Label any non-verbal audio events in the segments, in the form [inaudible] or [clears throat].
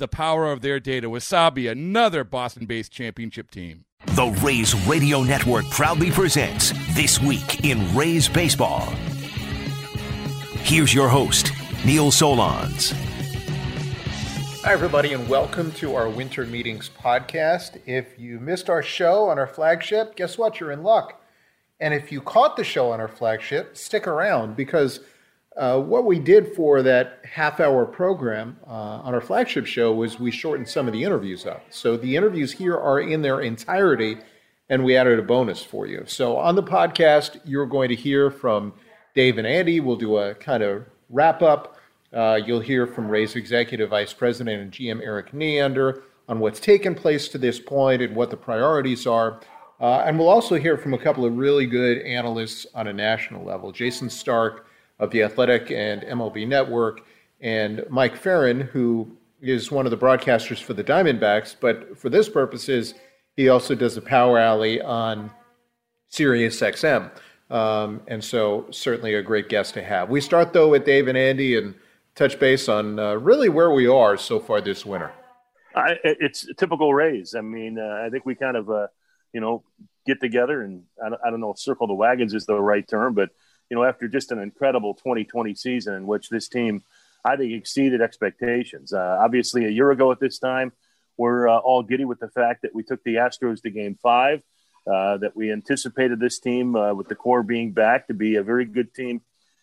the power of their data. Wasabi, another Boston based championship team. The Rays Radio Network proudly presents This Week in Rays Baseball. Here's your host, Neil Solondz. Hi, everybody, and welcome to our Winter Meetings podcast. If you missed our show on our flagship, guess what? You're in luck. And if you caught the show on our flagship, stick around because uh, what we did for that half hour program uh, on our flagship show was we shortened some of the interviews up. So the interviews here are in their entirety, and we added a bonus for you. So on the podcast, you're going to hear from Dave and Andy. We'll do a kind of wrap up. Uh, you'll hear from Rays Executive Vice President and GM Erik Neander on what's taken place to this point and what the priorities are. Uh, and we'll also hear from a couple of really good analysts on a national level. Jayson Stark of The Athletic and MLB Network, and Mike Ferrin, who is one of the broadcasters for the Diamondbacks, but for this purposes, he also does a power alley on Sirius XM. Um, and so, certainly a great guest to have. We start, though, with Dave and Andy and touch base on uh, really where we are so far this winter. I, it's typical Rays. I mean, uh, I think we kind of, uh, you know, get together and I don't, I don't know if circle the wagons is the right term, but you know, after just an incredible 2020 season in which this team, I think, exceeded expectations. Uh, obviously, a year ago at this time, we're uh, all giddy with the fact that we took the Astros to game five, uh, that we anticipated this team, uh, with the core being back, to be a very good team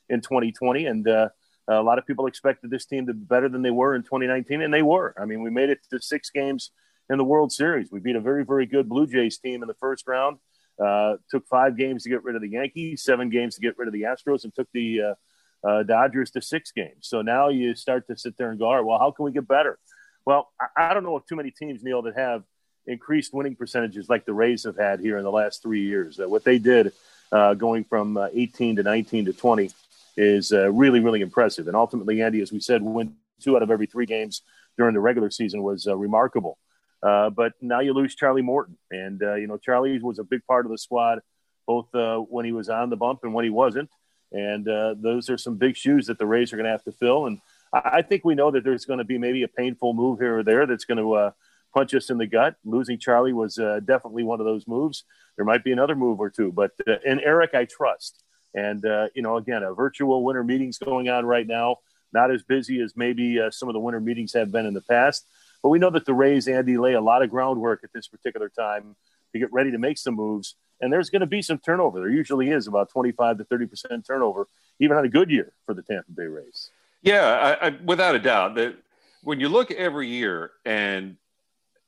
in 2020. And uh, a lot of people expected this team to be better than they were in 2019, and they were. I mean, we made it to six games in the World Series. We beat a very, very good Blue Jays team in the first round. Uh, took five games to get rid of the Yankees, seven games to get rid of the Astros, and took the uh, uh, Dodgers to six games. So now you start to sit there and go, well, how can we get better? Well, I, I don't know of too many teams, Neil, that have increased winning percentages like the Rays have had here in the last three years. Uh, what they did uh, going from uh, 18 to 19 to 20 is really, really impressive. And ultimately, Andy, as we said, win two out of every three games during the regular season was remarkable. Uh, but now you lose Charlie Morton, and uh, you know Charlie was a big part of the squad, both uh, when he was on the bump and when he wasn't. And uh, those are some big shoes that the Rays are going to have to fill. And I, I think we know that there's going to be maybe a painful move here or there that's going to uh, punch us in the gut. Losing Charlie was definitely one of those moves. There might be another move or two, but and Erik, I trust. And you know, again, a virtual winter meetings going on right now. Not as busy as maybe some of the winter meetings have been in the past but we know that the Rays, Andy, lay a lot of groundwork at this particular time to get ready to make some moves. And there's going to be some turnover. There usually is about 25 to 30% turnover, even on a good year for the Tampa Bay Rays. Yeah, I, I, without a doubt. That when you look every year, and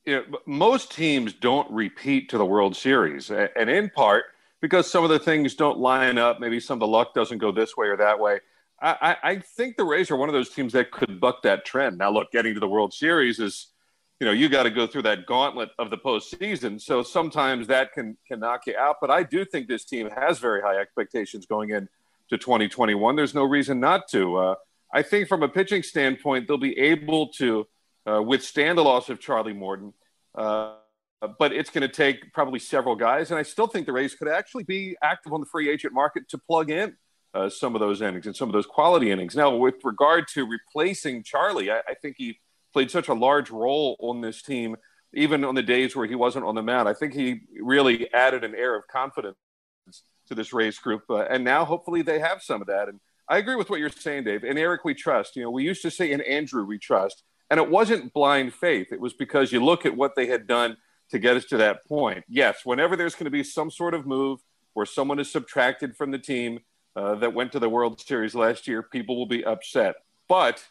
you know, most teams don't repeat to the World Series, and in part because some of the things don't line up. Maybe some of the luck doesn't go this way or that way. I, I think the Rays are one of those teams that could buck that trend. Now, look, getting to the World Series is, you know, you got to go through that gauntlet of the postseason. So sometimes that can can knock you out. But I do think this team has very high expectations going in to 2021. There's no reason not to. Uh, I think from a pitching standpoint, they'll be able to uh, withstand the loss of Charlie Morton. Uh, but it's going to take probably several guys. And I still think the Rays could actually be active on the free agent market to plug in uh, some of those innings and some of those quality innings. Now, with regard to replacing Charlie, I, I, think he played such a large role on this team, even on the days where he wasn't on the mound. I think he really added an air of confidence to this Rays group, uh, and now hopefully they have some of that. And I agree with what you're saying, Dave. And Erik, we trust. You know, we used to say in Andrew, we trust. And it wasn't blind faith. It was because you look at what they had done to get us to that point. Yes, whenever there's going to be some sort of move where someone is subtracted from the team uh, that went to the World Series last year, people will be upset. But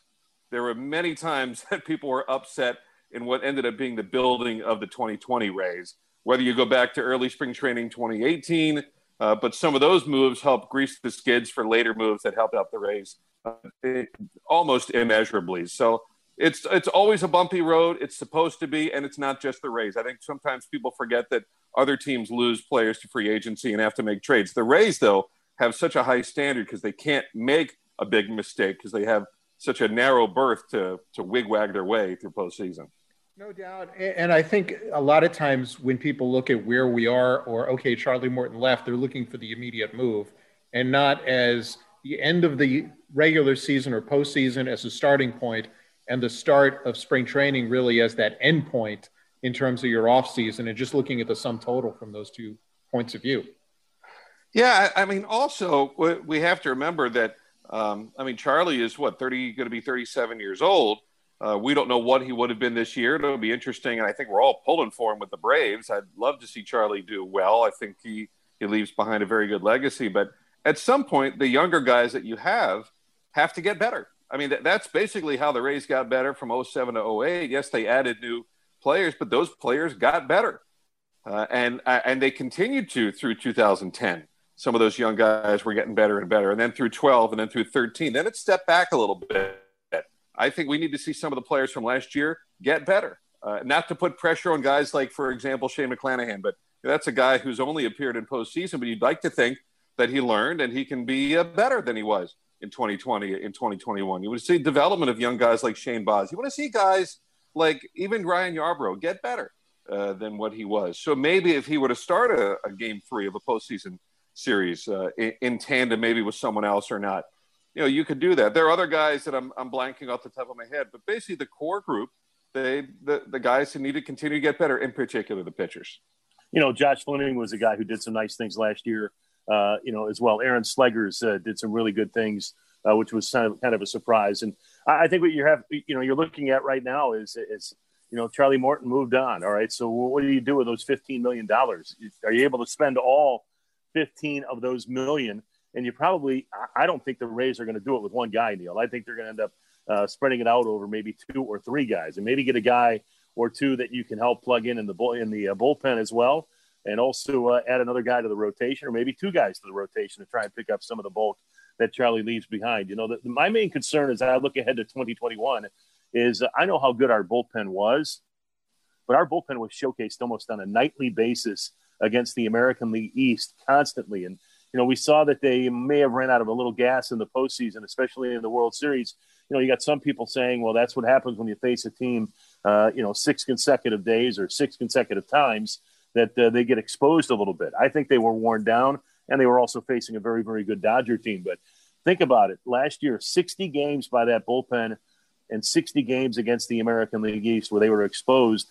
there were many times [laughs] that people were upset in what ended up being the building of the 2020 Rays. Whether you go back to early spring training 2018, uh, but some of those moves helped grease the skids for later moves that helped out the Rays uh, almost immeasurably. So it's it's always a bumpy road. It's supposed to be, and it's not just the Rays. I think sometimes people forget that other teams lose players to free agency and have to make trades. The Rays, though, have such a high standard because they can't make a big mistake because they have such a narrow berth to to wigwag their way through postseason. No doubt. And I think a lot of times when people look at where we are or, okay, Charlie Morton left, they're looking for the immediate move and not as the end of the regular season or postseason as a starting point and the start of spring training really as that end point in terms of your offseason and just looking at the sum total from those two points of view. Yeah. I mean, also, we have to remember that, um, I mean, Charlie is what, 30, going to be 37 years old uh, we don't know what he would have been this year. It'll be interesting, and I think we're all pulling for him with the Braves. I'd love to see Charlie do well. I think he he leaves behind a very good legacy. But at some point, the younger guys that you have have to get better. I mean, that's basically how the Rays got better from 07 to 08. Yes, they added new players, but those players got better, uh, and uh, and they continued to through 2010. Some of those young guys were getting better and better, and then through 12, and then through 13. Then it stepped back a little bit I think we need to see some of the players from last year get better. Uh, not to put pressure on guys like, for example, Shane McClanahan, but that's a guy who's only appeared in postseason. But you'd like to think that he learned and he can be uh, better than he was in 2020, in 2021. You want to see development of young guys like Shane Baz. You want to see guys like even Ryan Yarbrough get better uh, than what he was. So maybe if he were to start a, a game three of a postseason series uh, in, in tandem, maybe with someone else or not, you know, you could do that. There are other guys that I'm, I'm blanking off the top of my head, but basically the core group, they the, the guys who need to continue to get better, in particular the pitchers. You know, Josh Fleming was a guy who did some nice things last year, uh, you know, as well. Aaron Slegers uh, did some really good things, uh, which was kind of, kind of a surprise. And I, I think what you have, you know, you're looking at right now is, is you know, Charlie Morton moved on. All right. So what do you do with those $15 million? Are you able to spend all 15 of those million and you probably, I don't think the Rays are going to do it with one guy, Neil. I think they're going to end up uh, spreading it out over maybe two or three guys, and maybe get a guy or two that you can help plug in in the bull, in the uh, bullpen as well, and also uh, add another guy to the rotation, or maybe two guys to the rotation to try and pick up some of the bulk that Charlie leaves behind. You know, the, my main concern as I look ahead to 2021 is I know how good our bullpen was, but our bullpen was showcased almost on a nightly basis against the American League East constantly, and you know, we saw that they may have ran out of a little gas in the postseason, especially in the World Series. You know, you got some people saying, well, that's what happens when you face a team, uh, you know, six consecutive days or six consecutive times that uh, they get exposed a little bit. I think they were worn down, and they were also facing a very, very good Dodger team. But think about it last year, 60 games by that bullpen and 60 games against the American League East where they were exposed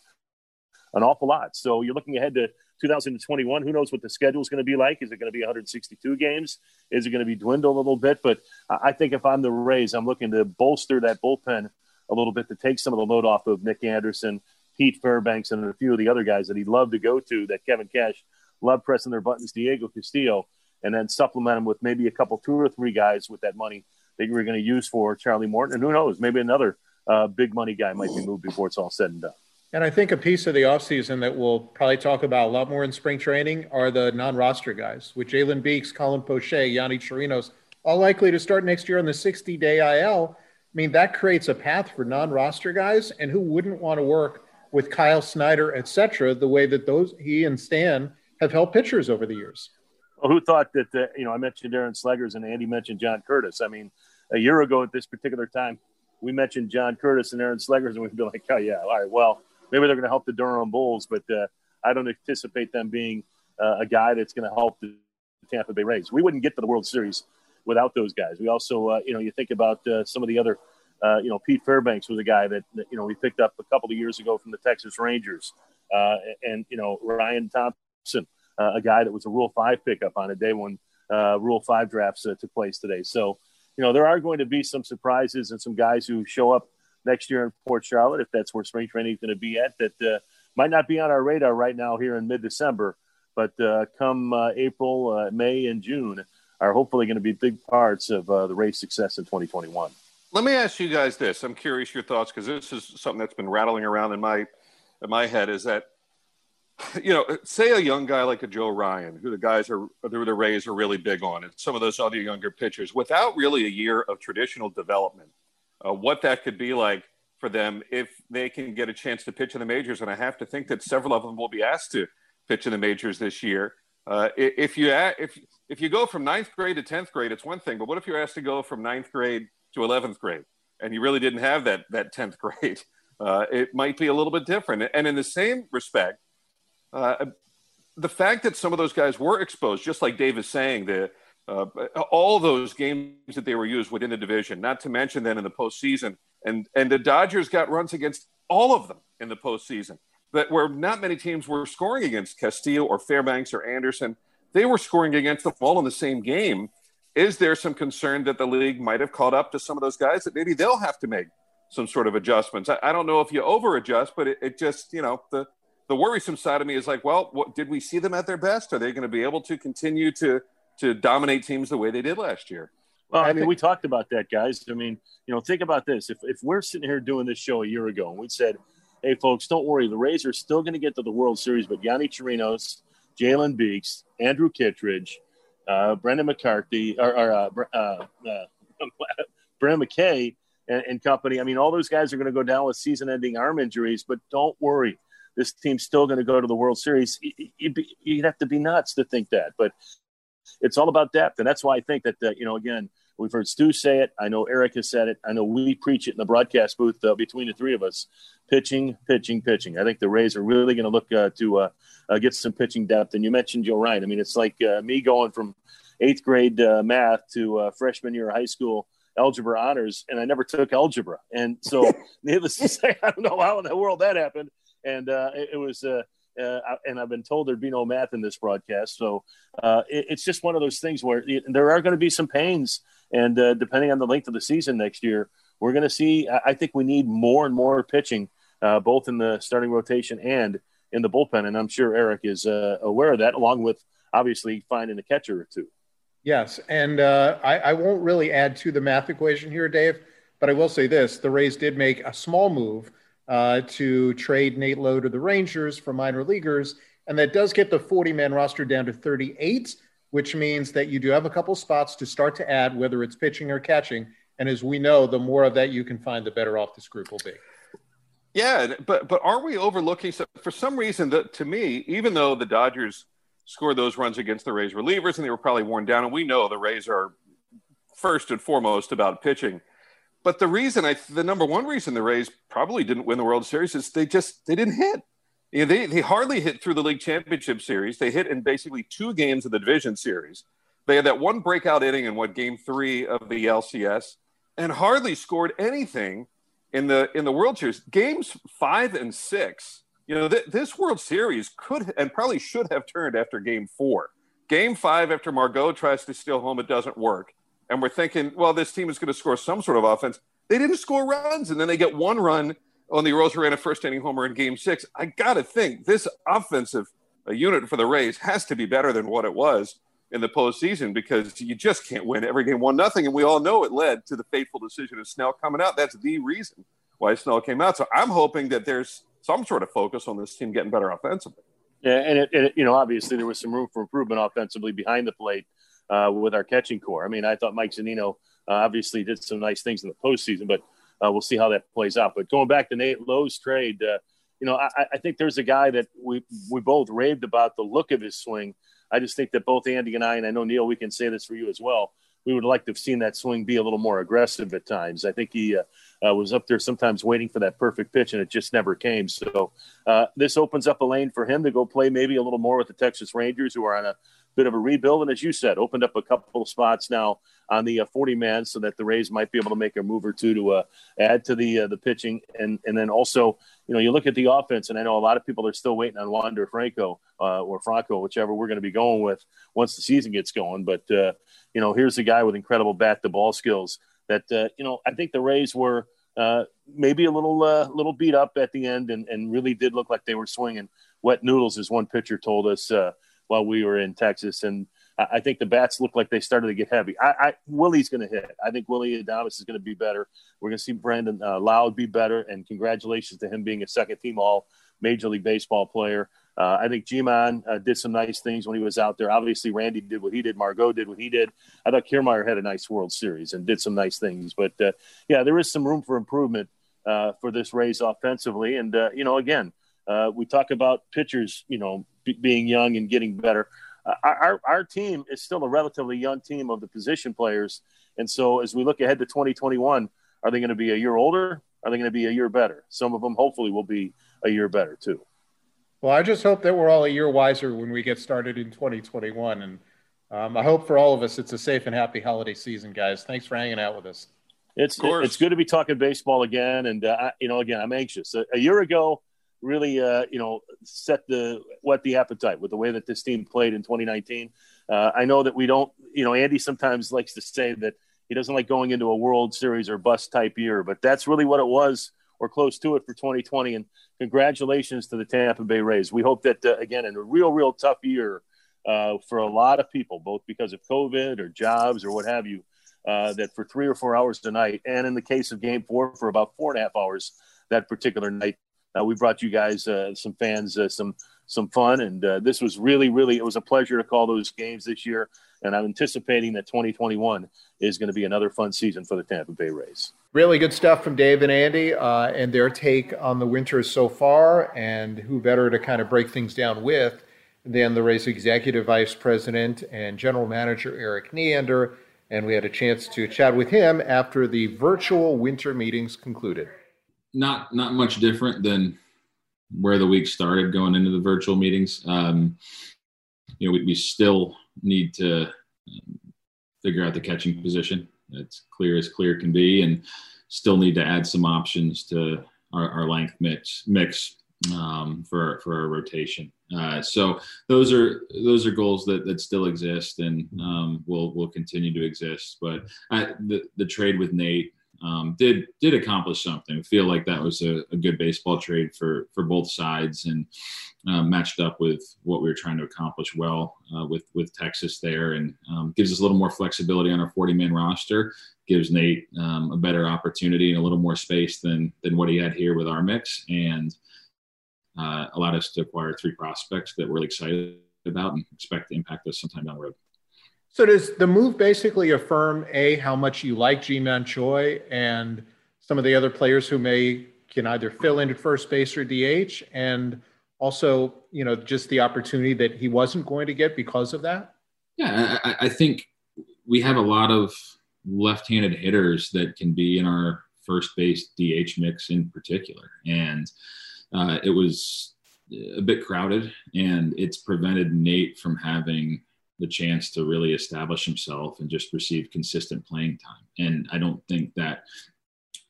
an awful lot. So you're looking ahead to 2021. Who knows what the schedule is going to be like? Is it going to be 162 games? Is it going to be dwindle a little bit? But I think if I'm the Rays, I'm looking to bolster that bullpen a little bit to take some of the load off of Nick Anderson, Pete Fairbanks, and a few of the other guys that he'd love to go to. That Kevin Cash loved pressing their buttons, Diego Castillo, and then supplement them with maybe a couple, two or three guys with that money that were going to use for Charlie Morton. And who knows, maybe another uh, big money guy might be moved before it's all said and done. And I think a piece of the offseason that we'll probably talk about a lot more in spring training are the non roster guys, with Jalen Beeks, Colin Poche, Yonny Chirinos, all likely to start next year on the 60 day IL. I mean, that creates a path for non roster guys. And who wouldn't want to work with Kyle Snyder, et cetera, the way that those he and Stan have helped pitchers over the years? Well, who thought that, uh, you know, I mentioned Aaron Slegers and Andy mentioned John Curtis. I mean, a year ago at this particular time, we mentioned John Curtis and Aaron Slegers, and we'd be like, oh, yeah, all right, well, maybe they're going to help the Durham Bulls, but uh, I don't anticipate them being uh, a guy that's going to help the Tampa Bay Rays. We wouldn't get to the World Series without those guys. We also, uh, you know, you think about uh, some of the other, uh, you know, Pete Fairbanks was a guy that, that, you know we picked up a couple of years ago from the Texas Rangers, uh, and you know Ryan Thompson, a guy that was a Rule Five pickup on a day when Rule Five drafts took place today. So you know, there are going to be some surprises and some guys who show up next year in Port Charlotte, if that's where spring training is going to be at, that uh, might not be on our radar right now here in mid December, but uh, come uh, April, uh, May, and June are hopefully going to be big parts of uh, the Rays' success in 2021. Let me ask you guys this. I'm curious your thoughts because this is something that's been rattling around in my in my head. Is that you know, say a young guy like a Joe Ryan, who the guys are, who the Rays are really big on, and some of those other younger pitchers, without really a year of traditional development, uh, what that could be like for them if they can get a chance to pitch in the majors. And I have to think that several of them will be asked to pitch in the majors this year. Uh, if you if if you go from ninth grade to tenth grade, it's one thing. But what if you're asked to go from ninth grade to eleventh grade, and you really didn't have that that tenth [laughs] grade? Uh, it might be a little bit different. And in the same respect, uh, the fact that some of those guys were exposed, just like Dave is saying, the uh, all those games that they were used within the division, not to mention then in the postseason, and and the Dodgers got runs against all of them in the postseason that where not many teams were scoring against Castillo or Fairbanks or Anderson. They were scoring against them all in the same game. Is there some concern that the league might have caught up to some of those guys that maybe they'll have to make some sort of adjustments? I, I don't know if you over adjust, but it, it, just, you know, the, the worrisome side of me is like, well, what, did we see them at their best? Are they going to be able to continue to, to dominate teams the way they did last year? Well, I mean, we talked about that, guys. I mean, you know, think about this. If, if we're sitting here doing this show a year ago and we said, hey, folks, don't worry. The Rays are still going to get to the World Series, but Yonny Chirinos, Jalen Beeks, Andrew Kittredge, uh, Brendan McCarthy, or, or uh, uh, uh [laughs] Brendan McKay and, and, company. I mean, all those guys are going to go down with season ending arm injuries, but don't worry. This team's still going to go to the World Series. You'd, you'd have to be nuts to think that. But it's all about depth. And that's why I think that, uh, you know, again, We've heard Stu say it. I know Erik has said it. I know we preach it in the broadcast booth uh, between the three of us. Pitching, pitching, pitching. I think the Rays are really going to look uh, to uh, uh, get some pitching depth. And you mentioned Joe Ryan. I mean, it's like uh, me going from eighth grade math to freshman year of high school algebra honors, and I never took algebra. And so, [laughs] needless to say, I don't know how in the world that happened. And it, it, was uh, and I've been told there'd be no math in this broadcast. So uh, it, it's just one of those things where it, there are going to be some pains, and uh, depending on the length of the season next year, we're going to see. I think we need more and more pitching, uh, both in the starting rotation and in the bullpen, and I'm sure Erik is uh, aware of that, along with obviously finding a catcher or two. Yes, and uh, I, I won't really add to the math equation here, Dave, but I will say this: the Rays did make a small move uh, to trade Nate Lowe to the Rangers for minor leaguers. And that does get the 40 man roster down to 38, which means that you do have a couple spots to start to add, whether it's pitching or catching. And as we know, the more of that you can find, the better off this group will be. Yeah, but but are we overlooking? So for some reason, that to me, even though the Dodgers scored those runs against the Rays relievers and they were probably worn down, and we know the Rays are first and foremost about pitching. But the reason I, the number one reason the Rays probably didn't win the World Series is they just they didn't hit. You know, they they hardly hit through the league championship series. They hit in basically two games of the division series. They had that one breakout inning in what game three of the LCS, and hardly scored anything in the in the World Series. Games five and six. You know, th- this World Series could and probably should have turned after game four. Game five, after Margot tries to steal home, it doesn't work and we're thinking, well, this team is going to score some sort of offense. They didn't score runs, and then they get one run on the Arozarena first inning homer in Game Six. I got to think this offensive uh, unit for the Rays has to be better than what it was in the postseason because you just can't win every game one nothing, and we all know it led to the fateful decision of Snell coming out. That's the reason why Snell came out. So I'm hoping that there's some sort of focus on this team getting better offensively. Yeah, and it, it, you know, obviously there was some room for improvement offensively behind the plate uh, with our catching core. I mean, I thought Mike Zunino uh, obviously did some nice things in the postseason, but uh, we'll see how that plays out. But going back to Nate Lowe's trade, uh, you know, I, I, think there's a guy that we we both raved about the look of his swing. I just think that both Andy and I, and I know Neil, we can say this for you as well. We would like to have seen that swing be a little more aggressive at times. I think he uh, uh, was up there sometimes waiting for that perfect pitch, and it just never came. So this opens up a lane for him to go play maybe a little more with the Texas Rangers, who are on a bit of a rebuild. And as you said, opened up a couple spots now on the uh, 40 man so that the Rays might be able to make a move or two to uh, add to the uh, the pitching. And and then also you know you look at the offense and I know a lot of people are still waiting on Wander Franco uh, or Franco whichever we're going to be going with once the season gets going. But uh, you know here's a guy with incredible bat to ball skills that uh, you know I think the Rays were maybe a little a little beat up at the end and, and really did look like they were swinging. Wet noodles as one pitcher told us while we were in Texas and I think the bats look like they started to get heavy. I, I Willy's going to hit. I think Willy Adames is going to be better. We're going to see Brandon uh, Lowe be better, and congratulations to him being a second team All Major League Baseball player. Uh, I think G-Man uh, did some nice things when he was out there. Obviously, Randy did what he did. Margot did what he did. I thought Kiermaier had a nice World Series and did some nice things. But uh, yeah, there is some room for improvement uh, for this Rays offensively. And uh, you know, again, uh, we talk about pitchers, you know, being young and getting better our, our team is still a relatively young team of the position players. And so as we look ahead to 2021, are they going to be a year older? Are they going to be a year better? Some of them hopefully will be a year better too. Well, I just hope that we're all a year wiser when we get started in 2021. And um, I hope for all of us, it's a safe and happy holiday season, guys. Thanks for hanging out with us. It's, it's good to be talking baseball again. And, uh, you know, again, I'm anxious. A, a year ago, really, uh, you know, set the whet the appetite with the way that this team played in 2019. Uh, I know that we don't, you know, Andy sometimes likes to say that he doesn't like going into a World Series or bust type year, but that's really what it was or close to it for 2020. And congratulations to the Tampa Bay Rays. We hope that, uh, again, in a real, real tough year uh, for a lot of people, both because of COVID or jobs or what have you, uh, that for three or four hours tonight, and in the case of game four, for about four and a half hours that particular night, uh, we brought you guys, uh, some fans, uh, some some fun, and uh, this was really, really, it was a pleasure to call those games this year. And I'm anticipating that 2021 is going to be another fun season for the Tampa Bay Rays. Really good stuff from Dave and Andy uh, and their take on the winters so far, and who better to kind of break things down with than the Rays executive vice president and general manager Erik Neander. And we had a chance to chat with him after the virtual winter meetings concluded not not much different than where the week started going into the virtual meetings. Um, you know, we, we still need to um, figure out the catching position. It's clear as clear can be, and still need to add some options to our, our length mix mix um, for for our rotation. Uh, so those are those are goals that, that still exist and um, will will continue to exist. But I, the the trade with Nate um, did did accomplish something. I feel like that was a, a good baseball trade for for both sides and uh, matched up with what we were trying to accomplish well uh, with with Texas there, and um, gives us a little more flexibility on our 40 man roster. Gives Nate um, a better opportunity and a little more space than than what he had here with our mix, and uh, allowed us to acquire three prospects that we're really excited about and expect to impact us sometime down the road. So does the move basically affirm a how much you like Ji-Man Choi and some of the other players who may can either fill in at first base or DH, and also you know just the opportunity that he wasn't going to get because of that? Yeah, I, I think we have a lot of left-handed hitters that can be in our first base DH mix in particular, and uh, it was a bit crowded, and it's prevented Nate from having the chance to really establish himself and just receive consistent playing time. And I don't think that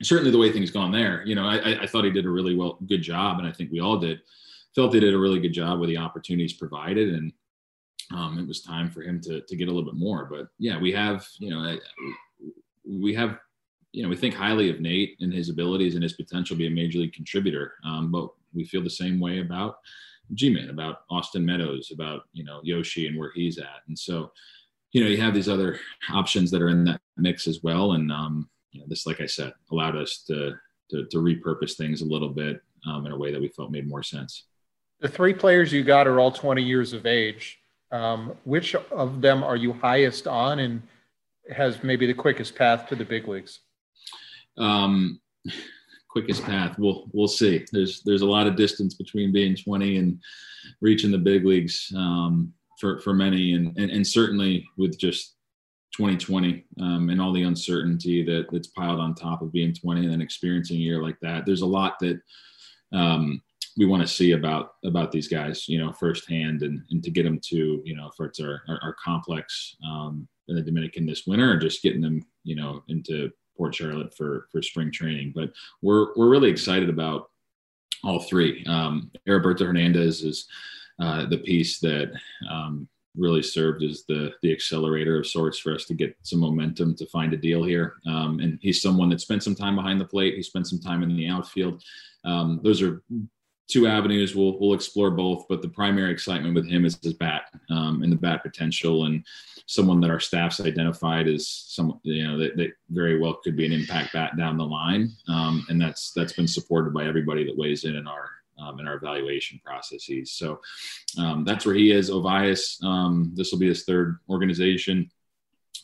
certainly the way things gone there, you know, I, I thought he did a really well, good job. And I think we all did felt he did a really good job with the opportunities provided. And um, it was time for him to, to get a little bit more, but yeah, we have, you know, we have, you know, we think highly of Nate and his abilities and his potential to be a major league contributor. Um, but we feel the same way about G-Man, about Austin Meadows, about you know Yoshi and where he's at, and so you know you have these other options that are in that mix as well, and um, you know this, like I said, allowed us to to, to repurpose things a little bit um, in a way that we felt made more sense. The three players you got are all 20 years of age. Um, which of them are you highest on, and has maybe the quickest path to the big leagues? Um, quickest path. We'll we'll see. There's there's a lot of distance between being 20 and reaching the big leagues um, for for many, and, and and certainly with just 2020 um, and all the uncertainty that that's piled on top of being 20 and then experiencing a year like that. There's a lot that um, we want to see about about these guys, you know, firsthand, and, and to get them to, you know, if it's our, our, our complex um, in the Dominican this winter, or just getting them, you know, into Port Charlotte for for spring training. But we're we're really excited about all three. Um, Heriberto Hernandez is uh, the piece that um, really served as the the accelerator of sorts for us to get some momentum to find a deal here. Um, and he's someone that spent some time behind the plate. He spent some time in the outfield. Um, those are two avenues. We'll we'll explore both, but the primary excitement with him is his bat um, and the bat potential, and someone that our staff's identified as some you know that, that very well could be an impact bat down the line, um, and that's that's been supported by everybody that weighs in in our um, in our evaluation processes. So um, that's where he is. Ovalles, um, this will be his third organization.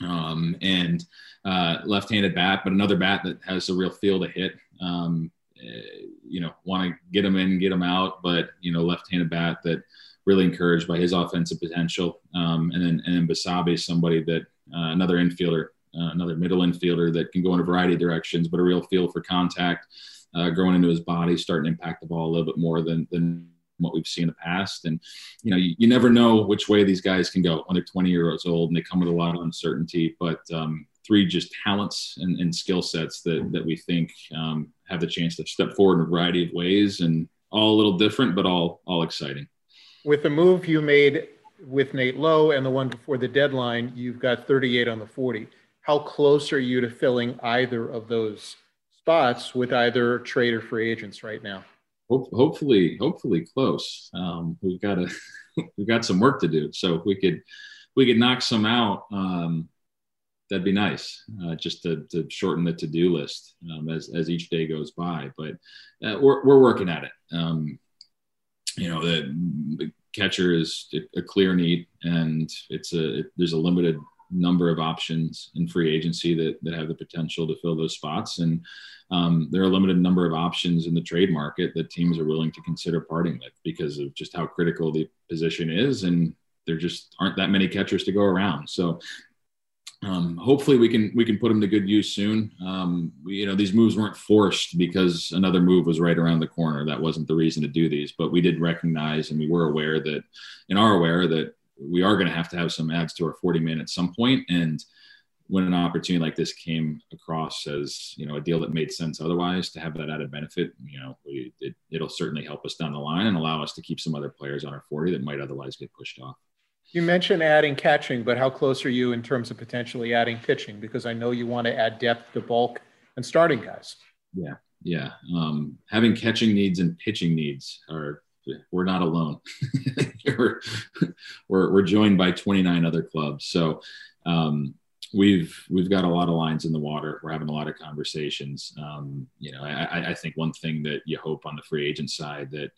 Um, and uh, left-handed bat, but another bat that has a real feel to hit. Um, you know, want to get him in, get him out, but you know, left-handed bat that really encouraged by his offensive potential. Um, and then and then Basabe is somebody that uh, another infielder, uh, another middle infielder that can go in a variety of directions, but a real feel for contact, uh, growing into his body, starting to impact the ball a little bit more than than what we've seen in the past. And you know, you, you never know which way these guys can go when they're 20 years old and they come with a lot of uncertainty. But um, three just talents and, and skill sets that that we think um, have the chance to step forward in a variety of ways and all a little different, but all all exciting. With the move you made with Nate Lowe and the one before the deadline, you've got 38 on the 40. How close are you to filling either of those spots with either trade or free agents right now? hopefully, hopefully close. Um, we've got a [laughs] we've got some work to do. So if we could we could knock some out. Um, that'd be nice uh, just to, to shorten the to-do list um, as, as each day goes by but uh, we're, we're working at it. Um, you know the, the, catcher is a clear need and it's a it, there's a limited number of options in free agency that, that have the potential to fill those spots. And um, there are a limited number of options in the trade market that teams are willing to consider parting with because of just how critical the position is and there just aren't that many catchers to go around. So um, hopefully we can we can put them to good use soon. Um, we, you know, these moves weren't forced because another move was right around the corner. That wasn't the reason to do these, but we did recognize and we were aware that, and are aware that we are going to have to have some ads to our 40 man at some point. And when an opportunity like this came across as you know a deal that made sense otherwise, to have that added benefit, you know, we, it, it'll certainly help us down the line and allow us to keep some other players on our 40 that might otherwise get pushed off. You mentioned adding catching, but how close are you in terms of potentially adding pitching? Because I know you want to add depth to bulk and starting guys. Yeah, yeah. Um, having catching needs and pitching needs are we're not alone. [laughs] we're, we're, joined by 29 other clubs. So um, we've we've got a lot of lines in the water. We're having a lot of conversations. Um, you know, I, I think one thing that you hope on the free agent side that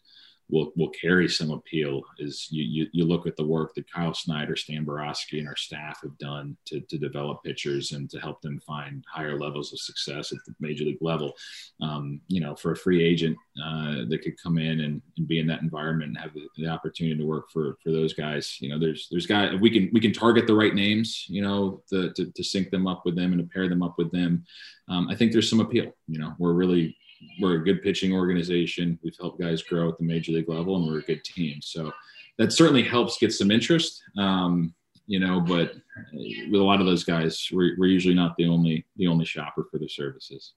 will will carry some appeal is you, you, you look at the work that Kyle Snyder, Stan Boroski, and our staff have done to, to develop pitchers and to help them find higher levels of success at the major league level. Um, you know, for a free agent uh, that could come in and, and, be in that environment and have the, the, opportunity to work for for those guys, you know, there's there's guys we can we can target the right names, you know, the, to to sync them up with them and to pair them up with them. Um, I think there's some appeal. You know, we're really we're a good pitching organization. We've helped guys grow at the major league level, and we're a good team. So that certainly helps get some interest. Um, you know, but with a lot of those guys, we're, we're usually not the only the only shopper for their services.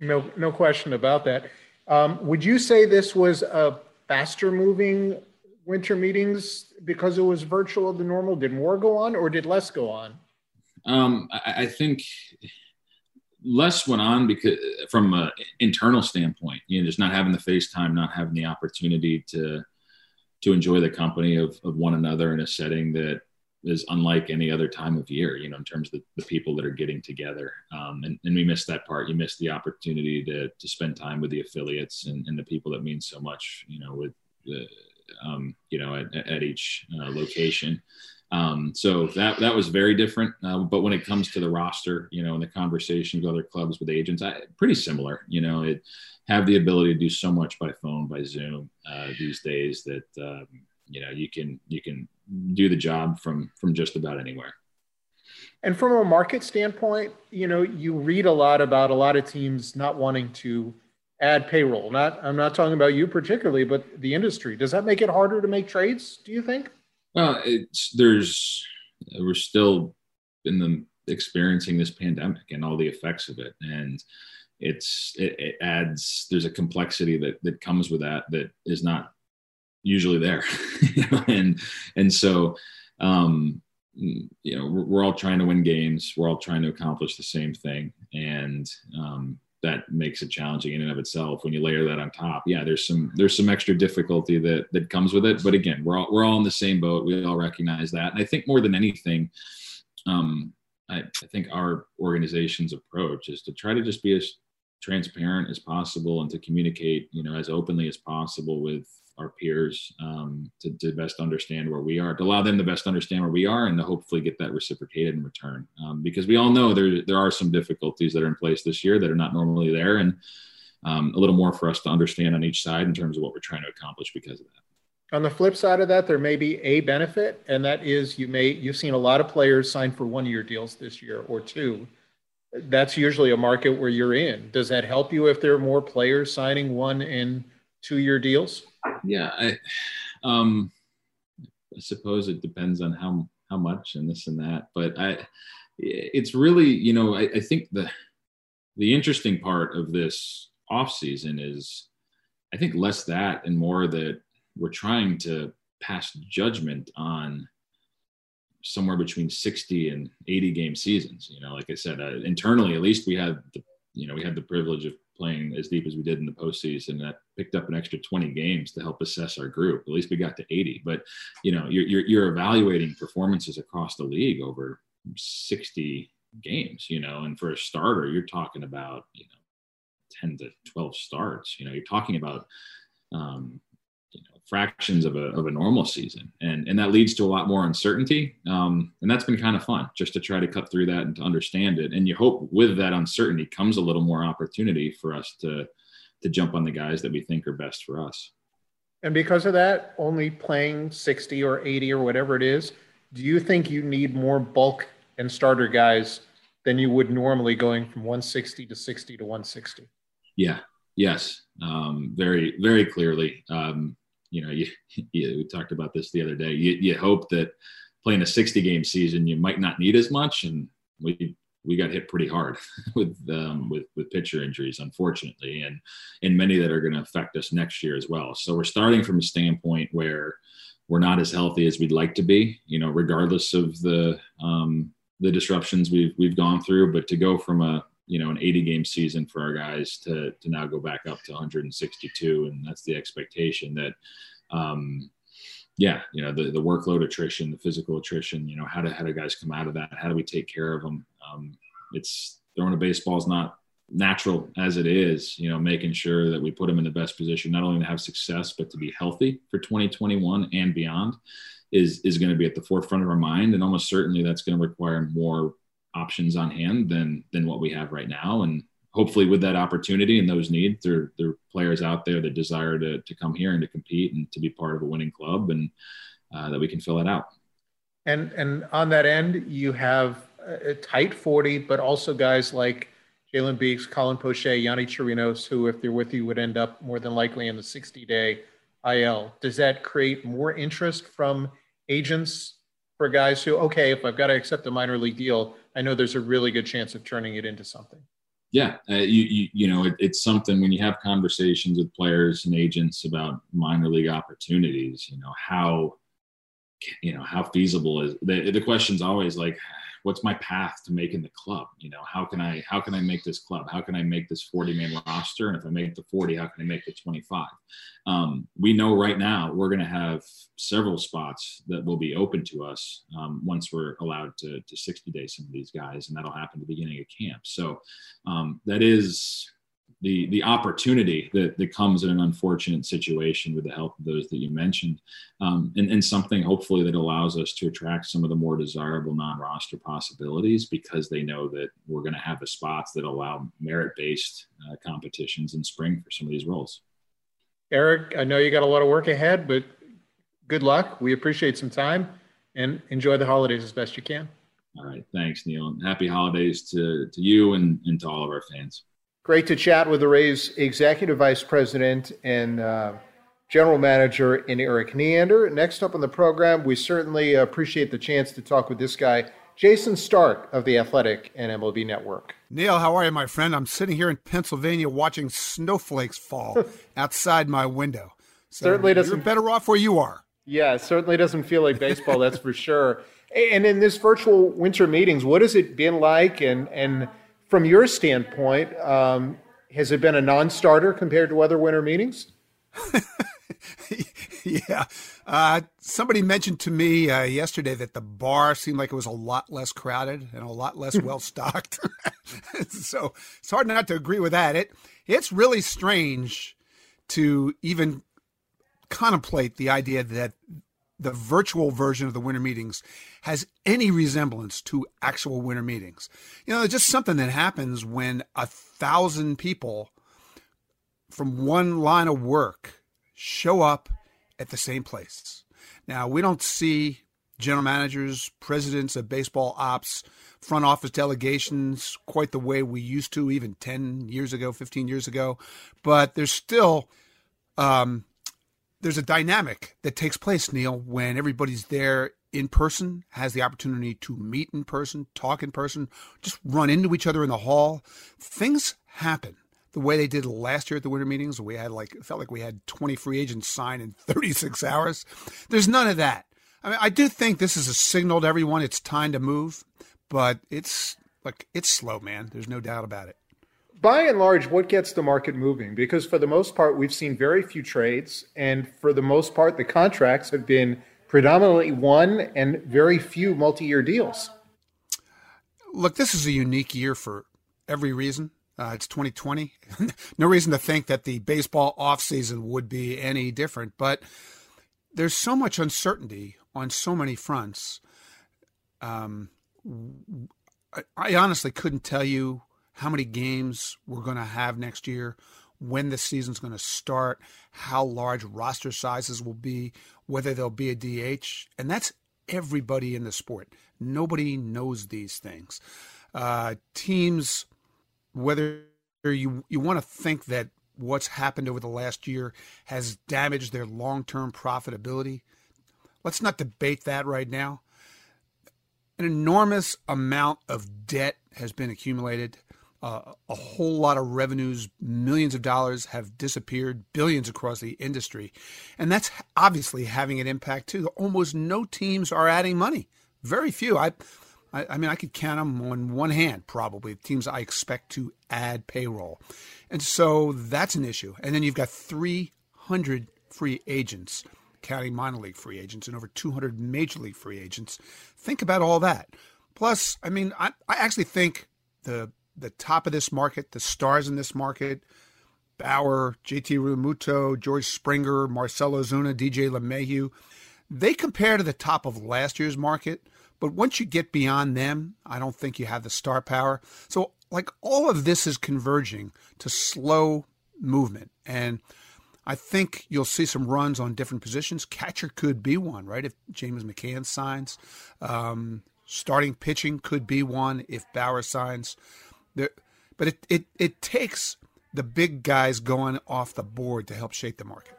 No, no question about that. Um, would you say this was a faster moving winter meetings because it was virtual than normal? Did more go on, or did less go on? Um, I, I think less went on because from an internal standpoint, you know, just not having the FaceTime, not having the opportunity to to enjoy the company of, of one another in a setting that is unlike any other time of year, you know, in terms of the, the people that are getting together. Um, and, and we missed that part. You missed the opportunity to, to spend time with the affiliates and, and the people that mean so much, you know, with the, um, you know, at, at each uh, location. Um, so that that was very different. Uh, but when it comes to the roster, you know, and the conversations with other clubs with agents, I, pretty similar. You know, it have the ability to do so much by phone, by Zoom uh, these days that um, you know you can you can do the job from from just about anywhere. And from a market standpoint, you know, you read a lot about a lot of teams not wanting to add payroll? Not I'm not talking about you particularly, but the industry. Does that make it harder to make trades? Do you think? Well, it's there's we're still in the experiencing this pandemic and all the effects of it, and it's it, it adds there's a complexity that that comes with that that is not usually there, [laughs] and and so um, you know we're, we're, all trying to win games, we're all trying to accomplish the same thing, and um, that makes it challenging in and of itself when you layer that on top yeah there's some there's some extra difficulty that that comes with it. But again we're all we're all in the same boat. We all recognize that. And i think more than anything um I, I think our organization's approach is to try to just be as transparent as possible and to communicate you know as openly as possible with our peers um, to, to, best understand where we are, to allow them to best understand where we are, and to hopefully get that reciprocated in return. Um, because we all know there there are some difficulties that are in place this year that are not normally there, and um, a little more for us to understand on each side in terms of what we're trying to accomplish because of that. On the flip side of that, there may be a benefit, and that is you may you've seen a lot of players sign for one year deals this year or two. That's usually a market where you're in. Does that help you if there are more players signing one and two year deals? Yeah, I, um, I suppose it depends on how how much and this and that, but I, it's really you know I, I think the the interesting part of this off season is I think less that and more that we're trying to pass judgment on somewhere between 60 and 80 game seasons. You know, like I said, uh, internally, at least we had the, you know, we had the privilege of playing as deep as we did in the postseason. That picked up an extra 20 games to help assess our group. At least we got to 80. But you know, you're you're, you're evaluating performances across the league over 60 games. You know, and for a starter, you're talking about you know 10 to 12 starts. You know, you're talking about um, fractions of a, of a normal season. And, and that leads to a lot more uncertainty. Um, and that's been kind of fun just to try to cut through that and to understand it. And you hope with that uncertainty comes a little more opportunity for us to, to jump on the guys that we think are best for us. And because of that, only playing 60 or 80 or whatever it is, do you think you need more bulk and starter guys than you would normally going from 160 to 60 to 160? Yeah, yes, um, very, very clearly. Um, you know, you, [laughs] you, we talked about this the other day. You, you hope that playing a 60 game season, you might not need as much. And we, we got hit pretty hard [laughs] with, um, with, with pitcher injuries, unfortunately, and, and many that are going to affect us next year as well. So we're starting from a standpoint where we're not as healthy as we'd like to be, you know, regardless of the, um, the disruptions we've, we've gone through, but to go from a, you know an 80 game season for our guys to to now go back up to 162 and that's the expectation that um yeah you know the the workload attrition the physical attrition you know how do how do guys come out of that? How do we take care of them um it's throwing a baseball is not natural as it is you know making sure that we put them in the best position not only to have success but to be healthy for 2021 and beyond is is going to be at the forefront of our mind and almost certainly that's going to require more options on hand than than what we have right now. And hopefully, with that opportunity and those needs, there there are players out there that desire to to come here and to compete and to be part of a winning club, and uh, that we can fill it out. And and on that end, you have a tight forty, but also guys like Jalen Beeks, Colin Poche, Yonny Chirinos, who, if they're with you, would end up more than likely in the 60 day IL. Does that create more interest from agents for guys who, okay, if I've got to accept a minor league deal, I know there's a really good chance of turning it into something. Yeah, uh, you, you, you know it, it's something when you have conversations with players and agents about minor league opportunities. You know how you know how feasible is the the question's always like what's my path to making the club? You know how can i how can i make this club? How can i make this 40 man roster? And if i make the 40 how can i make the 25 um, we know right now we're going to have several spots that will be open to us um, once we're allowed to, to 60 days some of these guys and that'll happen at the beginning of camp. So um, that is the the opportunity that, that comes in an unfortunate situation with the help of those that you mentioned, um, and, and something hopefully that allows us to attract some of the more desirable non-roster possibilities because they know that we're going to have the spots that allow merit-based uh, competitions in spring for some of these roles. Erik, I know you got a lot of work ahead, but good luck. We appreciate some time and enjoy the holidays as best you can. All right. Thanks, Neil. And happy holidays to, to you and, and to all of our fans. Great to chat with the Rays Executive Vice President and uh, General Manager in Erik Neander. Next up on the program, we certainly appreciate the chance to talk with this guy, Jayson Stark of The Athletic and MLB Network. Neil, how are you, my friend? I'm sitting here in Pennsylvania watching snowflakes fall [laughs] outside my window. So certainly doesn't. You're better off where you are. Yeah, certainly doesn't feel like baseball, that's for sure. And in this virtual winter meetings, what has it been like? And, and from your standpoint, um, has it been a non-starter compared to other winter meetings? [laughs] yeah. Uh, somebody mentioned to me uh, yesterday that the bar seemed like it was a lot less crowded and a lot less [laughs] well stocked. [laughs] so it's hard not to agree with that. It it's really strange to even contemplate the idea that the virtual version of the winter meetings has any resemblance to actual winter meetings. You know, it's just something that happens when a thousand people from one line of work show up at the same place. Now, we don't see general managers, presidents of baseball ops, front office delegations quite the way we used to even 10 years ago, 15 years ago, but there's still um, there's a dynamic that takes place, Neil, when everybody's there in person, has the opportunity to meet in person, talk in person, just run into each other in the hall. Things happen the way they did last year at the winter meetings. We had like, felt like we had 20 free agents sign in [laughs] 36 hours. There's none of that. I mean, I do think this is a signal to everyone it's time to move, but it's like, it's slow, man. There's no doubt about it by and large, what gets the market moving? Because for the most part, we've seen very few trades, and for the most part, the contracts have been predominantly one and very few multi year deals. Look, this is a unique year for every reason. Uh, it's 2020. [laughs] no reason to think that the baseball offseason would be any different, but there's so much uncertainty on so many fronts. Um, I, I honestly couldn't tell you how many games we're going to have next year, when the season's going to start, how large roster sizes will be, whether there'll be a DH, and that's everybody in the sport. Nobody knows these things. Uh, teams, whether you you want to think that what's happened over the last year has damaged their long-term profitability, let's not debate that right now. An enormous amount of debt has been accumulated uh, a whole lot of revenues, millions of dollars have disappeared, billions across the industry. And that's obviously having an impact too. Almost no teams are adding money. Very few. I, I, I mean, I could count them on one hand, probably, teams I expect to add payroll. And so that's an issue. And then you've got 300 free agents, counting minor league free agents, and over 200 major league free agents. Think about all that. Plus, I mean, I, I actually think the the top of this market, the stars in this market, Bauer, JT Realmuto, George Springer, Marcell Ozuna, DJ LeMahieu, they compare to the top of last year's market. But once you get beyond them, I don't think you have the star power. So, like, all of this is converging to slow movement. And I think you'll see some runs on different positions. Catcher could be one, right? If James McCann signs. Um, starting pitching could be one if Bauer signs. There, but it, it, it takes the big guys going off the board to help shape the market.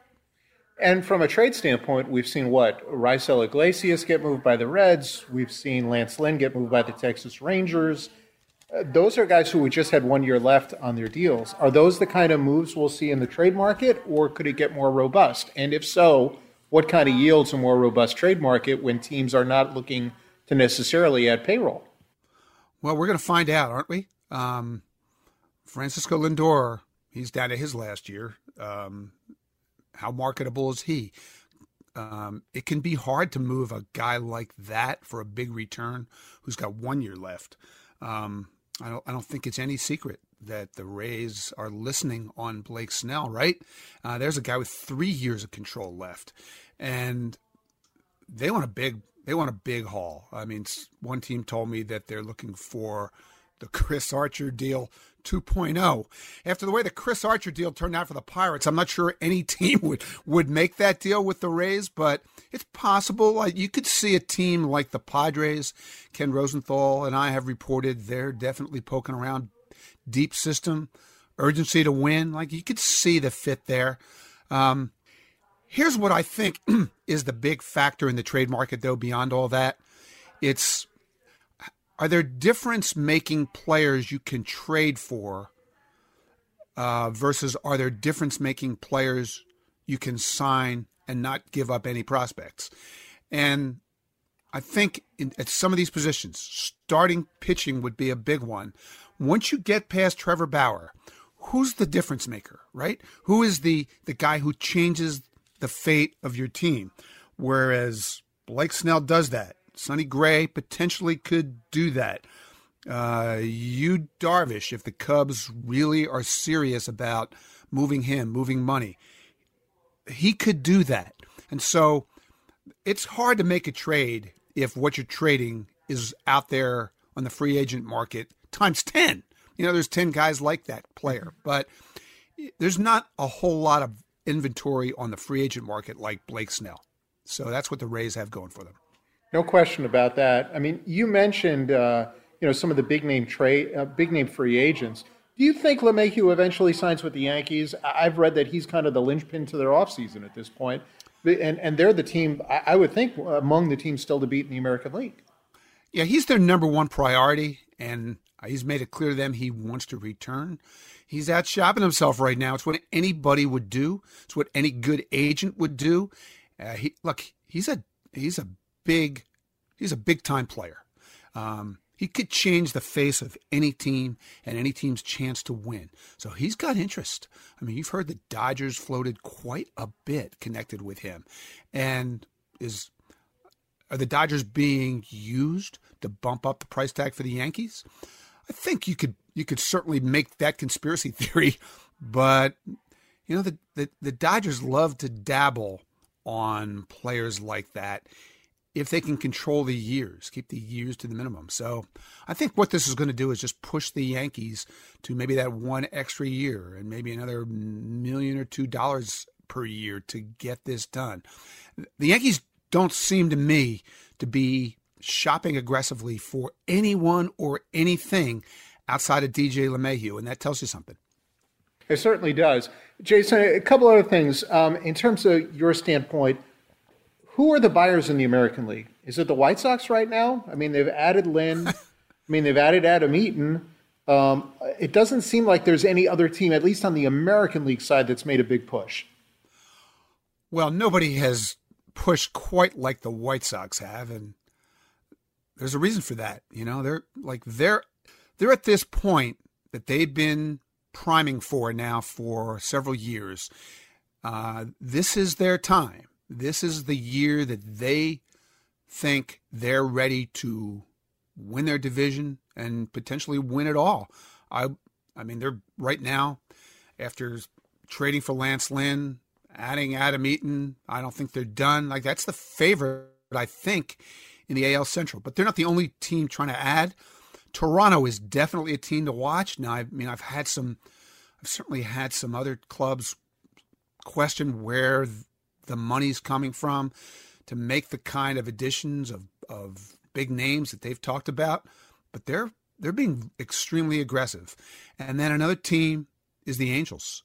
And from a trade standpoint, we've seen what? Raisel Iglesias get moved by the Reds. We've seen Lance Lynn get moved by the Texas Rangers. Uh, those are guys who just had one year left on their deals. Are those the kind of moves we'll see in the trade market, or could it get more robust? And if so, what kind of yields a more robust trade market when teams are not looking to necessarily add payroll? Well, we're going to find out, aren't we? Um, Francisco Lindor, he's down to his last year. Um, how marketable is he? Um, it can be hard to move a guy like that for a big return who's got one year left. Um, I don't. I don't think it's any secret that the Rays are listening on Blake Snell. Right? Uh, there's a guy with three years of control left, and they want a big. They want a big haul. I mean, one team told me that they're looking for the Chris Archer deal 2.0. After the way the Chris Archer deal turned out for the Pirates, I'm not sure any [laughs] team would, would make that deal with the Rays, but it's possible. You could see a team like the Padres. Ken Rosenthal and I have reported they're definitely poking around deep system. urgency to win. Like you could see the fit there. Um, here's what I think [clears throat] is the big factor in the trade market, though. Beyond all that, it's are there difference making players you can trade for uh, versus are there difference making players you can sign and not give up any prospects? And I think in, at some of these positions, starting pitching would be a big one. Once you get past Trevor Bauer, who's the difference maker, right? Who is the the guy who changes the fate of your team? Whereas Blake Snell does that. Sonny Gray potentially could do that. Uh, Yu Darvish, if the Cubs really are serious about moving him, moving money, he could do that. And so it's hard to make a trade if what you're trading is out there on the free agent market times 10. You know, there's 10 guys like that player, but there's not a whole lot of inventory on the free agent market like Blake Snell. So that's what the Rays have going for them. No question about that. I mean, you mentioned uh, you know some of the big name trade, uh, big name free agents. Do you think LeMahieu eventually signs with the Yankees? I've read that he's kind of the linchpin to their offseason at this point, and and they're the team I would think among the teams still to beat in the American League. Yeah, he's their number one priority, and he's made it clear to them he wants to return. He's out shopping himself right now. It's what anybody would do. It's what any good agent would do. Uh, he look, he's a he's a big, he's a big time player. Um, he could change the face of any team and any team's chance to win. So he's got interest. I mean, you've heard the Dodgers floated quite a bit connected with him. And is are the Dodgers being used to bump up the price tag for the Yankees? I think you could you could certainly make that conspiracy [laughs] theory, but you know the the, the Dodgers love to dabble on players like that if they can control the years, keep the years to the minimum. So I think what this is going to do is just push the Yankees to maybe that one extra year and maybe another million or two dollars per year to get this done. The Yankees don't seem to me to be shopping aggressively for anyone or anything outside of DJ LeMahieu, and that tells you something. It certainly does. Jayson, a couple other things. Um, in terms of your standpoint, who are the buyers in the American League? Is it the White Sox right now? I mean, they've added Lynn. [laughs] I mean, they've added Adam Eaton. Um, it doesn't seem like there's any other team, at least on the American League side, that's made a big push. Well, nobody has pushed quite like the White Sox have, and there's a reason for that. You know, they're like they're they're at this point that they've been priming for now for several years. Uh, this is their time this is the year that they think they're ready to win their division and potentially win it all. I I mean they're right now after trading for Lance Lynn, adding Adam Eaton, I don't think they're done. Like that's the favorite I think in the AL Central, but they're not the only team trying to add. Toronto is definitely a team to watch. Now I mean I've had some I've certainly had some other clubs question where the money's coming from to make the kind of additions of, of big names that they've talked about, but they're they're being extremely aggressive. And then another team is the Angels.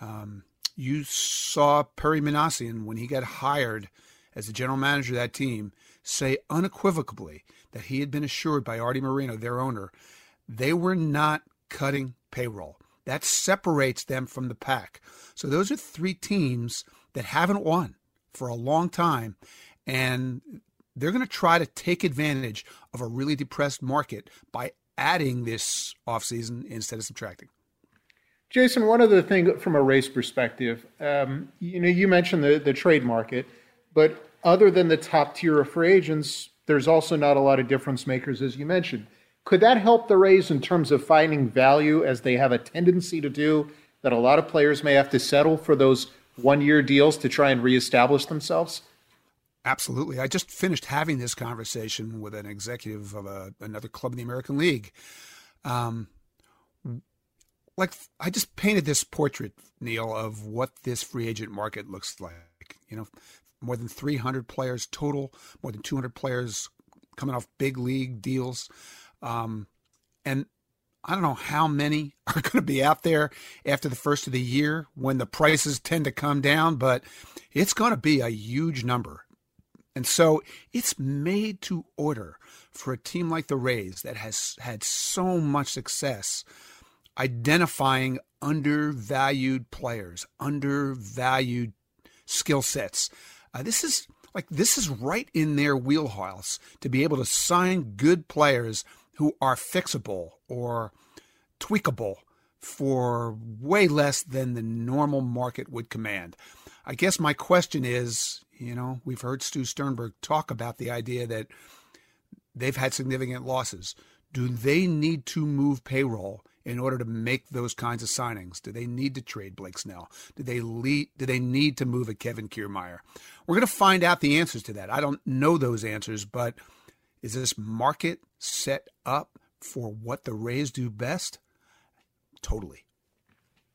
Um, you saw Perry Minasian when he got hired as the general manager of that team say unequivocally that he had been assured by Arte Moreno, their owner, they were not cutting payroll. That separates them from the pack. So those are three teams that haven't won for a long time. And they're going to try to take advantage of a really depressed market by adding this offseason instead of subtracting. Jayson, one other thing from a Rays perspective, um, you know, you mentioned the, the trade market, but other than the top tier of free agents, there's also not a lot of difference makers, as you mentioned. Could that help the Rays in terms of finding value as they have a tendency to do that a lot of players may have to settle for those one year deals to try and reestablish themselves? Absolutely. I just finished having this conversation with an executive of a, another club in the American League. Um, like I just painted this portrait, Neil, of what this free agent market looks like. You know, more than 300 players total, more than 200 players coming off big league deals, um, and I don't know how many [laughs] are going to be out there after the first of the year when the prices tend to come down, but it's going to be a huge number. And so it's made to order for a team like the Rays that has had so much success identifying undervalued players, undervalued skill sets. Uh, this is like this is right in their wheelhouse to be able to sign good players who are fixable or tweakable for way less than the normal market would command. I guess my question is, you know, we've heard Stu Sternberg talk about the idea that they've had significant losses. Do they need to move payroll in order to make those kinds of signings? Do they need to trade Blake Snell? Do they lead, do they need to move a Kevin Kiermaier? We're going to find out the answers to that. I don't know those answers, but is this market set up for what the Rays do best? Totally.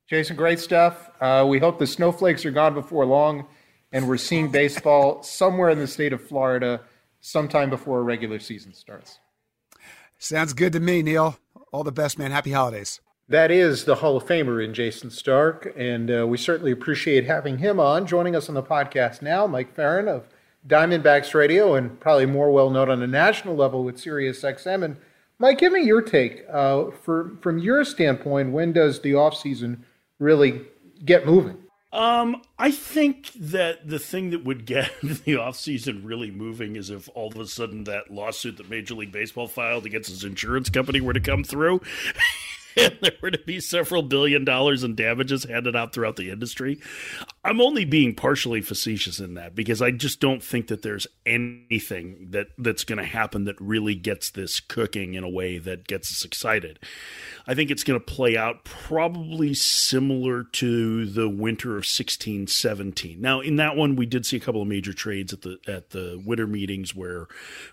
Jayson, great stuff. Uh, we hope the snowflakes are gone before long, and we're seeing baseball somewhere in the state of Florida sometime before a regular season starts. Sounds good to me, Neil. All the best, man. Happy holidays. That is the Hall of Famer in Jayson Stark, and uh, we certainly appreciate having him on. Joining us on the podcast now, Mike Ferrin of Diamondbacks Radio, and probably more well known on a national level with SiriusXM. And Mike, give me your take. Uh, for from your standpoint, when does the offseason really get moving? Um, I think that the thing that would get [laughs] the offseason really moving is if all of a sudden that lawsuit that Major League Baseball filed against his insurance company were to come through. [laughs] and there were to be several billion dollars in damages handed out throughout the industry. I'm only being partially facetious in that because I just don't think that there's anything that that's going to happen that really gets this cooking in a way that gets us excited. I think it's going to play out probably similar to the winter of 16 17. Now, in that one, we did see a couple of major trades at the at the winter meetings where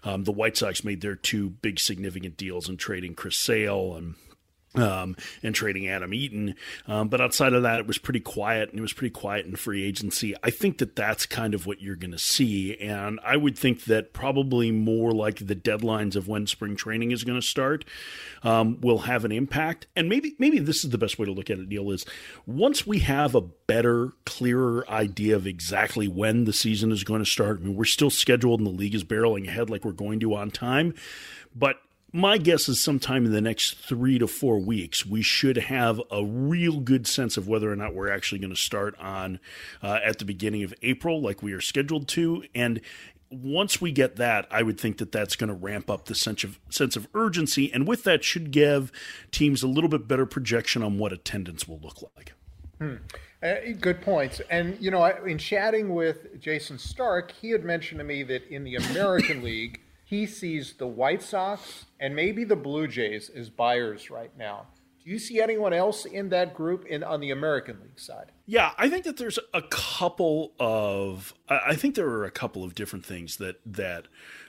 um, the White Sox made their two big significant deals in trading Chris Sale and um, and trading Adam Eaton. Um, but outside of that, it was pretty quiet, and it was pretty quiet in free agency. I think that that's kind of what you're going to see, and I would think that probably more like the deadlines of when spring training is going to start um, will have an impact. And maybe maybe this is the best way to look at it, Neil. Is once we have a better, clearer idea of exactly when the season is going to start. I mean, we're still scheduled, and the league is barreling ahead like we're going to on time. But my guess is sometime in the next three to four weeks, we should have a real good sense of whether or not we're actually going to start on uh, at the beginning of April, like we are scheduled to. And once we get that, I would think that that's going to ramp up the sense of sense of urgency, and with that, should give teams a little bit better projection on what attendance will look like. Hmm. Uh, good points. And you know, in chatting with Jayson Stark, he had mentioned to me that in the American [laughs] League he sees the White Sox and maybe the Blue Jays as buyers right now. Do you see anyone else in that group in on the American League side? Yeah, I think that there's a couple of I think there are a couple of different things that that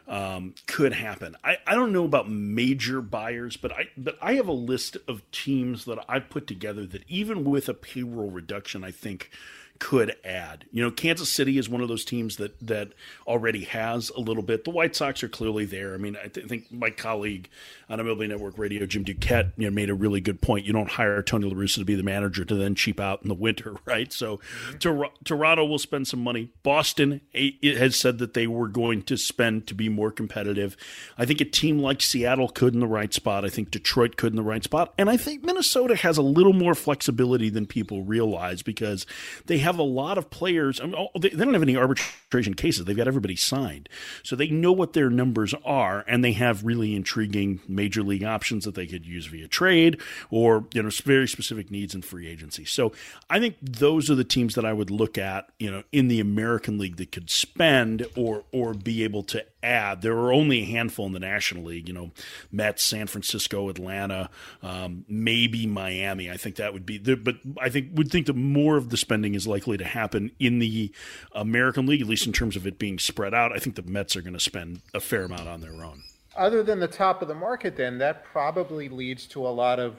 um, could happen. I, I don't know about major buyers, but I but I have a list of teams that I've put together that even with a payroll reduction, I think could add. You know, Kansas City is one of those teams that that already has a little bit. The White Sox are clearly there. I mean, I th- think my colleague on MLB Network Radio, Jim Duquette, you know, made a really good point. You don't hire Tony La Russa to be the manager to then cheap out in the winter, [laughs] right? So, mm-hmm. Tor- Toronto will spend some money. Boston it has said that they were going to spend to be more competitive. I think a team like Seattle could in the right spot. I think Detroit could in the right spot, and I think Minnesota has a little more flexibility than people realize because they have a lot of players. I mean, they, they don't have any arbitration cases. They've got everybody signed, so they know what their numbers are, and they have really intriguing major league options that they could use via trade or you know very specific needs in free agency. So I think those are the teams that I would look at, you know, in the American League that could spend or or be able to add. There are only a handful in the National League, you know, Mets, San Francisco, Atlanta, um, maybe Miami. I think that would be, the, but I think would think that more of the spending is likely to happen in the American League, at least in terms of it being spread out. I think the Mets are going to spend a fair amount on their own. Other than the top of the market, then that probably leads to a lot of,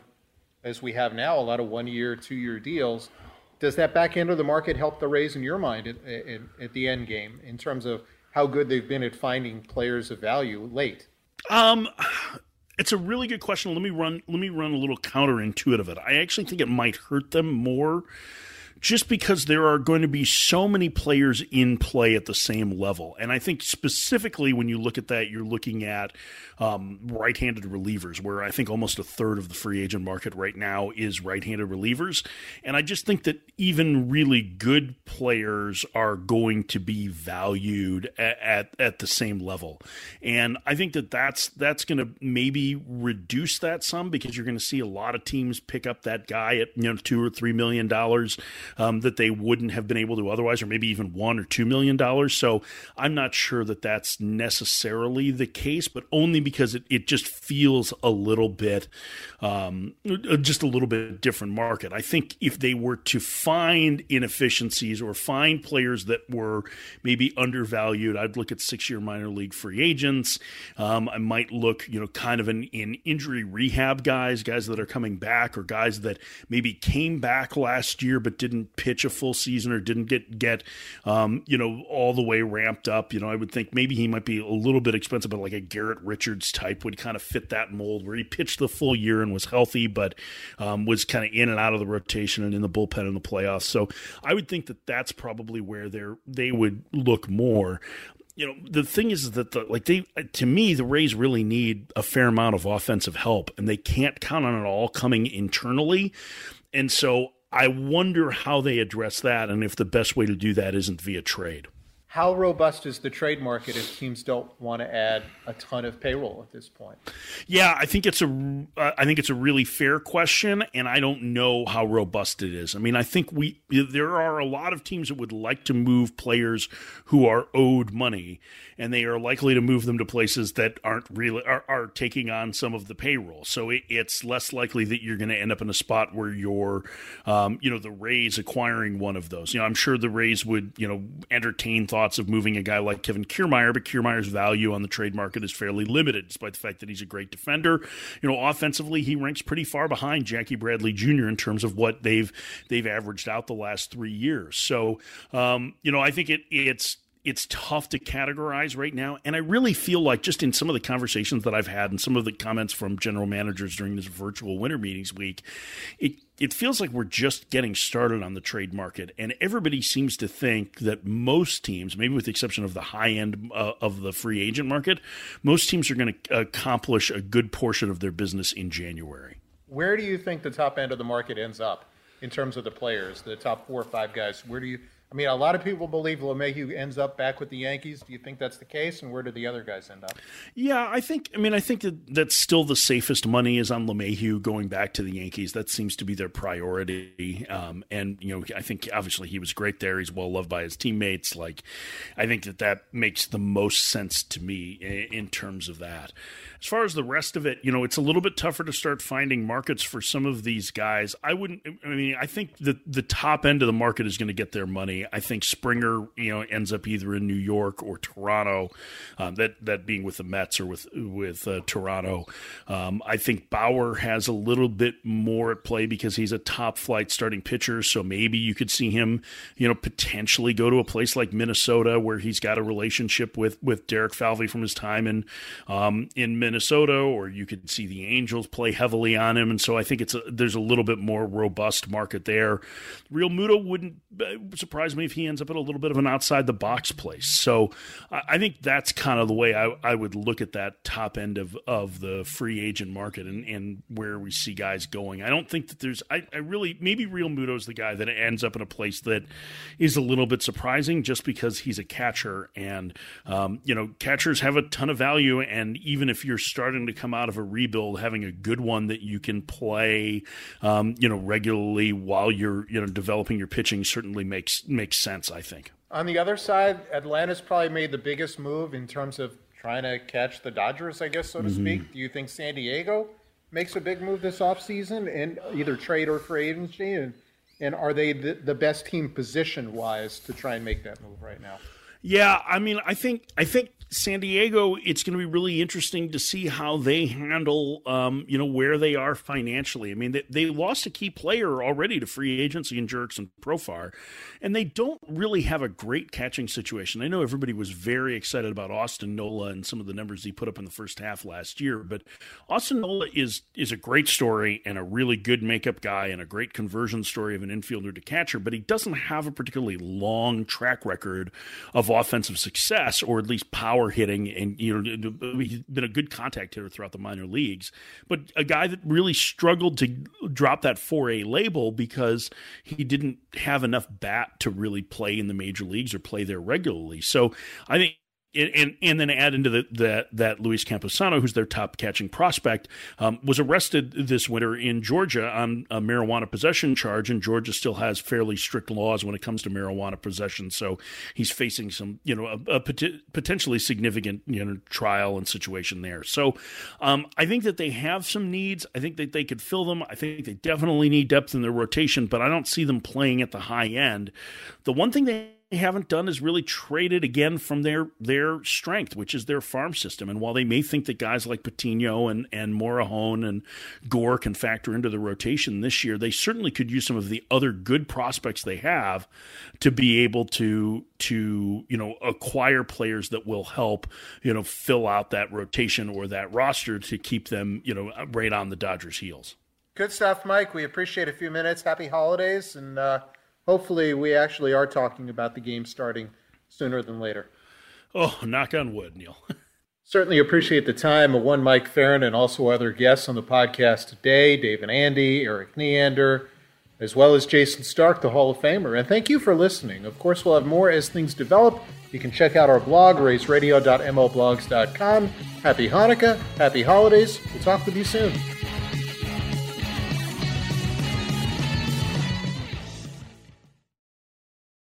as we have now, a lot of one-year, two-year deals. Does that back end of the market help the Rays in your mind at, at, at the end game in terms of how good they've been at finding players of value late. Um, It's a really good question. Let me run. Let me run a little counterintuitive. It. I actually think it might hurt them more just because there are going to be so many players in play at the same level. And I think specifically when you look at that, you're looking at um, right handed relievers, where I think almost a third of the free agent market right now is right handed relievers. And I just think that even really good players are going to be valued at, at, at the same level. And I think that that's, that's going to maybe reduce that some because you're going to see a lot of teams pick up that guy at, you know, two or three million dollars um, that they wouldn't have been able to otherwise, or maybe even one or two million dollars. So I'm not sure that that's necessarily the case, but only because it, it just feels a little bit, um, just a little bit different market. I think if they were to find inefficiencies or find players that were maybe undervalued, I'd look at six year minor league free agents. Um, I might look, you know, kind of in, in injury rehab guys, guys that are coming back, or guys that maybe came back last year but didn't didn't pitch a full season or didn't get get um, you know all the way ramped up. You know, I would think maybe he might be a little bit expensive, but like a Garrett Richards type would kind of fit that mold where he pitched the full year and was healthy, but um, was kind of in and out of the rotation and in the bullpen in the playoffs. So I would think that that's probably where they they would look more you know the thing is that the, like they to me the Rays really need a fair amount of offensive help and they can't count on it all coming internally and so I wonder how they address that and if the best way to do that isn't via trade. How robust is the trade market if teams don't want to add a ton of payroll at this point? Yeah, I think it's a uh, I think it's a really fair question, and I don't know how robust it is. I mean, I think we there are a lot of teams that would like to move players who are owed money, and they are likely to move them to places that aren't really are, are taking on some of the payroll. So it, it's less likely that you're going to end up in a spot where you're, um, you know, the Rays acquiring one of those. You know, I'm sure the Rays would you know entertain thoughts thoughts of moving a guy like Kevin Kiermaier, but Kiermaier's value on the trade market is fairly limited, despite the fact that he's a great defender. You know, offensively, he ranks pretty far behind Jackie Bradley Jr. in terms of what they've they've averaged out the last three years. So, um, you know, I think it it's it's tough to categorize right now. And I really feel like just in some of the conversations that I've had and some of the comments from general managers during this virtual winter meetings week, it it feels like we're just getting started on the trade market, and everybody seems to think that most teams, maybe with the exception of the high end uh, of the free agent market, most teams are going to accomplish a good portion of their business in January. Where do you think the top end of the market ends up in terms of the players, the top four or five guys? Where do you I mean, a lot of people believe LeMahieu ends up back with the Yankees. Do you think that's the case? And where do the other guys end up? Yeah, I think. I mean, I think that that's still the safest money is on LeMahieu going back to the Yankees. That seems to be their priority. Um, and you know, I think obviously he was great there. He's well loved by his teammates. Like, I think that that makes the most sense to me in, in terms of that. As far as the rest of it, you know, it's a little bit tougher to start finding markets for some of these guys. I wouldn't. I mean, I think that the top end of the market is going to get their money. I think Springer, you know, ends up either in New York or Toronto. Um, that that being with the Mets or with with uh, Toronto. Um, I think Bauer has a little bit more at play because he's a top flight starting pitcher. So maybe you could see him, you know, potentially go to a place like Minnesota where he's got a relationship with with Derek Falvey from his time in um, in. Minnesota, or you could see the Angels play heavily on him, and so I think it's a, there's a little bit more robust market there. Realmuto wouldn't uh, surprise me if he ends up at a little bit of an outside the box place. So I think that's kind of the way I, I would look at that top end of, of the free agent market and, and where we see guys going. I don't think that there's I, I really maybe Realmuto is the guy that ends up in a place that is a little bit surprising just because he's a catcher and um, you know catchers have a ton of value and even if you're starting to come out of a rebuild, having a good one that you can play, um, you know, regularly while you're you know developing your pitching certainly makes makes sense. I think. On the other side, Atlanta's probably made the biggest move in terms of trying to catch the Dodgers, I guess, so to mm-hmm. speak. Do you think San Diego makes a big move this offseason in either trade or free agency? And, and are they the, the best team position wise to try and make that move right now? Yeah, I mean, I think I think San Diego, it's going to be really interesting to see how they handle, um, you know, where they are financially. I mean, they, they lost a key player already to free agency in Jurickson Profar, and they don't really have a great catching situation. I know everybody was very excited about Austin Nola and some of the numbers he put up in the first half last year, but Austin Nola is is a great story and a really good makeup guy and a great conversion story of an infielder to catcher, but he doesn't have a particularly long track record of offensive success or at least power hitting, and you know he's been a good contact hitter throughout the minor leagues. But a guy that really struggled to drop that 4A label because he didn't have enough bat to really play in the major leagues or play there regularly. So I think and and then add into the, that that Luis Campusano, who's their top catching prospect, um, was arrested this winter in Georgia on a marijuana possession charge, and Georgia still has fairly strict laws when it comes to marijuana possession. So he's facing some, you know, a, a pot- potentially significant you know trial and situation there. So um, I think that they have some needs. I think that they could fill them. I think they definitely need depth in their rotation, but I don't see them playing at the high end. The one thing they haven't done is really traded again from their their strength, which is their farm system. And while they may think that guys like Patino and and Morejon and Gore can factor into the rotation this year, they certainly could use some of the other good prospects they have to be able to to you know acquire players that will help you know fill out that rotation or that roster to keep them you know right on the Dodgers' heels. Good stuff, Mike. We appreciate a few minutes. Happy holidays and. Uh hopefully we actually are talking about the game starting sooner than later. Oh, knock on wood, Neil. [laughs] Certainly appreciate the time of one Mike Ferrin and also other guests on the podcast today, Dave and Andy, Erik Neander, as well as Jayson Stark, the Hall of Famer. And thank you for listening. Of course, we'll have more as things develop. You can check out our blog, raysradio.mlblogs.com. Happy Hanukkah, happy holidays. We'll talk with you soon.